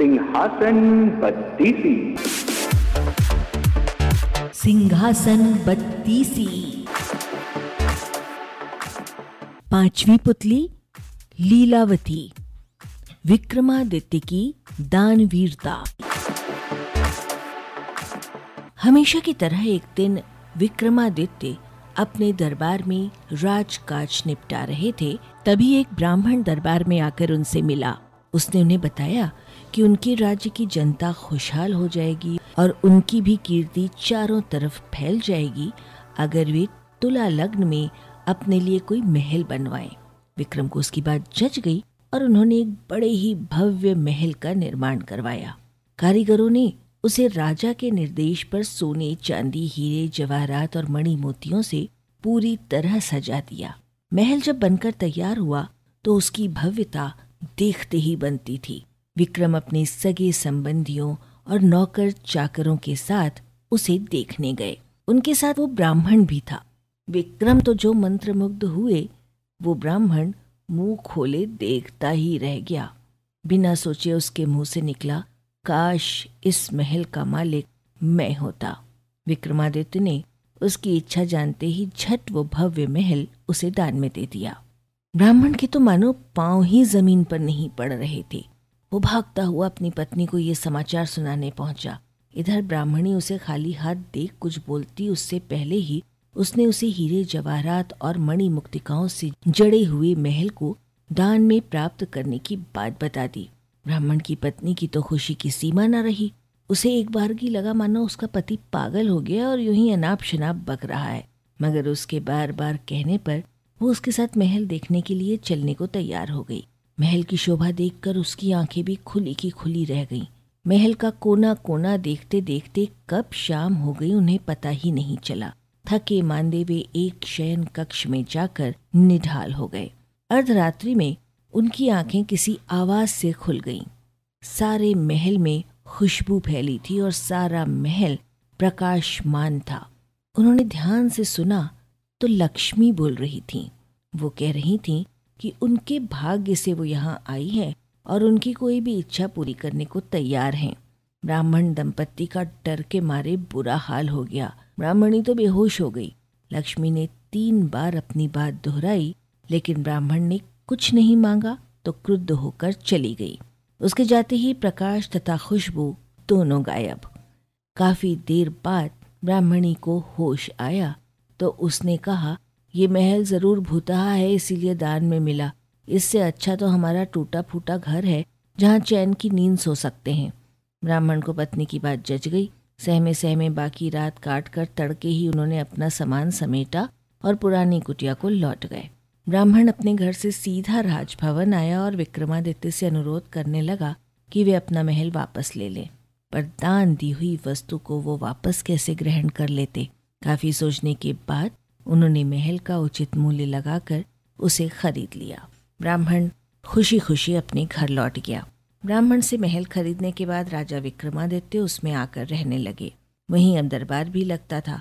सिंहासन बत्तीसी। सिंहासन बत्तीसी। पांचवी पुतली, लीलावती। विक्रमादित्य की दानवीरता। हमेशा की तरह एक दिन विक्रमादित्य अपने दरबार में राजकाज निपटा रहे थे, तभी एक ब्राह्मण दरबार में आकर उनसे मिला। उसने उन्हें बताया कि उनके राज्य की जनता खुशहाल हो जाएगी और उनकी भी कीर्ति चारों तरफ़ फैल जाएगी, अगर वे तुला लग्न में अपने लिए कोई महल बनवाएँ। विक्रम को उसकी बात जच गई और उन्होंने एक बड़े ही भव्य महल का निर्माण करवाया कारीगरों ने उसे राजा के निर्देश पर सोने, चांदी, हीरे, जवाहरात और मणि मोतियों से पूरी तरह सजा दिया महल जब बनकर तैयार हुआ तो उसकी भव्यता देखते ही बनती थी। विक्रम अपने सगे संबंधियों और नौकर चाकरों के साथ उसे देखने गए। उनके साथ वो ब्राह्मण भी था। विक्रम तो जो मंत्रमुग्ध हुए, वो ब्राह्मण मुँह खोले देखता ही रह गया। बिना सोचे उसके मुँह से निकला, काश इस महल का मालिक मैं होता। विक्रमादित्य ने उसकी इच्छा जानते ही झट वो भव्य महल उसे दान में दे दिया। ब्राह्मण के तो मानो पाँव ही ज़मीन पर नहीं पड़ रहे थे। वो भागता हुआ अपनी पत्नी को ये समाचार सुनाने पहुँचा। इधर ब्राह्मणी उसे खाली हाथ देख कुछ बोलती उससे पहले ही उसने उसे हीरे, जवाहरात और मणि मुक्तिकाओं से जड़े हुए महल को दान में प्राप्त करने की बात बता दी। ब्राह्मण की पत्नी की तो खुशी की सीमा न रही। उसे एक बार की लगा मानो उसका पति पागल हो गया और यूँ ही अनाप शनाप बक रहा है। मगर उसके बार बार कहने पर वो उसके साथ महल देखने के लिए चलने को तैयार हो गई। महल की शोभा देखकर उसकी आँखें भी खुली की खुली रह गईं। महल का कोना कोना देखते देखते कब शाम हो गई उन्हें पता ही नहीं चला। थके मांदे वे एक शयन कक्ष में जाकर निढाल हो गए। अर्धरात्रि में उनकी आँखें किसी आवाज़ से खुल गईं। सारे महल में खुशबू फैली थी और सारा महल प्रकाशमान था। उन्होंने ध्यान से सुना तो लक्ष्मी बोल रही थी। वो कह रही थी कि उनके भाग्य से वो यहाँ आई है और उनकी कोई भी इच्छा पूरी करने को तैयार हैं। ब्राह्मण दंपत्ति का डर के मारे बुरा हाल हो गया। ब्राह्मणी तो बेहोश हो गई। लक्ष्मी ने तीन बार अपनी बात दोहराई, लेकिन ब्राह्मण ने कुछ नहीं मांगा तो क्रुद्ध होकर चली गई। उसके जाते ही प्रकाश तथा खुशबू दोनों गायब। काफ़ी देर बाद ब्राह्मणी को होश आया तो उसने कहा ये महल ज़रूर भूतहा है, इसीलिए दान में मिला। इससे अच्छा तो हमारा टूटा फूटा घर है, जहाँ चैन की नींद सो सकते हैं। ब्राह्मण को पत्नी की बात जज गई। सहमे सहमे बाकी रात काट कर तड़के ही उन्होंने अपना सामान समेटा और पुरानी कुटिया को लौट गए। ब्राह्मण अपने घर से सीधा राजभवन आया और विक्रमादित्य से अनुरोध करने लगा कि वे अपना महल वापस ले लें। पर दान दी हुई वस्तु को वो वापस कैसे ग्रहण कर लेते? काफ़ी सोचने के बाद उन्होंने महल का उचित मूल्य लगाकर उसे खरीद लिया। ब्राह्मण खुशी खुशी अपने घर लौट गया। ब्राह्मण से महल खरीदने के बाद राजा विक्रमादित्य उसमें आकर रहने लगे। वहीं अब दरबार भी लगता था।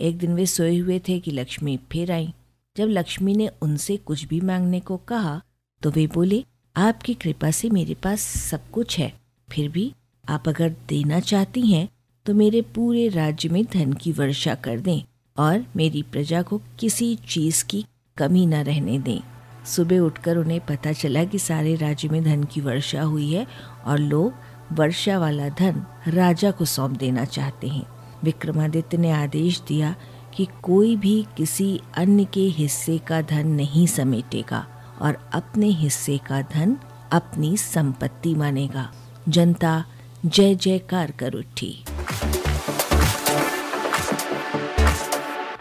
एक दिन वे सोए हुए थे कि लक्ष्मी फिर आई। जब लक्ष्मी ने उनसे कुछ भी मांगने को कहा तो वे बोले, आपकी कृपा से मेरे पास सब कुछ है। फिर भी आप अगर देना चाहती हैं तो मेरे पूरे राज्य में धन की वर्षा कर दें। और मेरी प्रजा को किसी चीज़ की कमी न रहने दें। सुबह उठकर उन्हें पता चला कि सारे राज्य में धन की वर्षा हुई है और लोग वर्षा वाला धन राजा को सौंप देना चाहते हैं। विक्रमादित्य ने आदेश दिया कि कोई भी किसी अन्य के हिस्से का धन नहीं समेटेगा और अपने हिस्से का धन अपनी संपत्ति मानेगा। जनता जय जयकार कर उठी।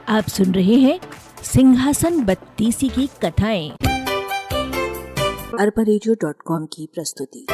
आप सुन रहे हैं सिंहासन बत्तीसी की कथाएँ। अरबा की प्रस्तुति।